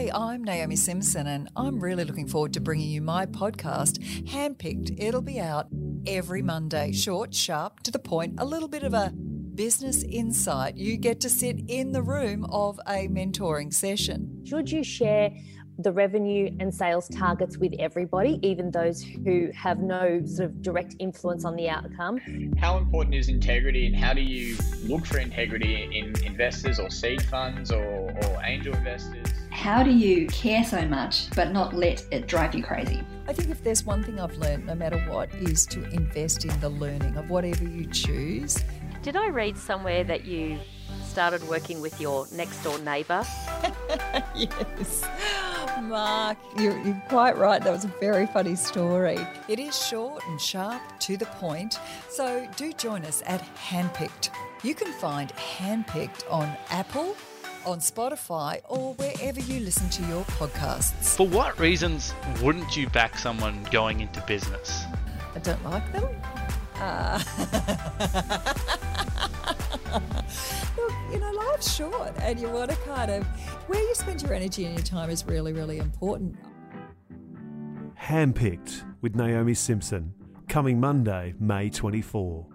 Hey, I'm Naomi Simpson, and I'm really looking forward to bringing you my podcast, Handpicked. It'll be out every Monday. Short, sharp, to the point, a little bit of a business insight. You get to sit in the room of a mentoring session. Should you share the revenue and sales targets with everybody, even those who have no sort of direct influence on the outcome. How important is integrity and how do you look for integrity in investors or seed funds or, or angel investors? How do you care so much but not let it drive you crazy? I think if there's one thing I've learned, no matter what, is to invest in the learning of whatever you choose. Did I read somewhere that you started working with your next door neighbour? yes. Mark, you're, you're, quite right. That was a very funny story. It is short and sharp, to the point. So do join us at Handpicked. You can find Handpicked on Apple, on Spotify, or wherever you listen to your podcasts. For what reasons wouldn't you back someone going into business? I don't like them. Uh... Look, you know, life's short and you want to kind of, where you spend your energy and your time is really, really important. Handpicked with Naomi Simpson, coming Monday, May 24.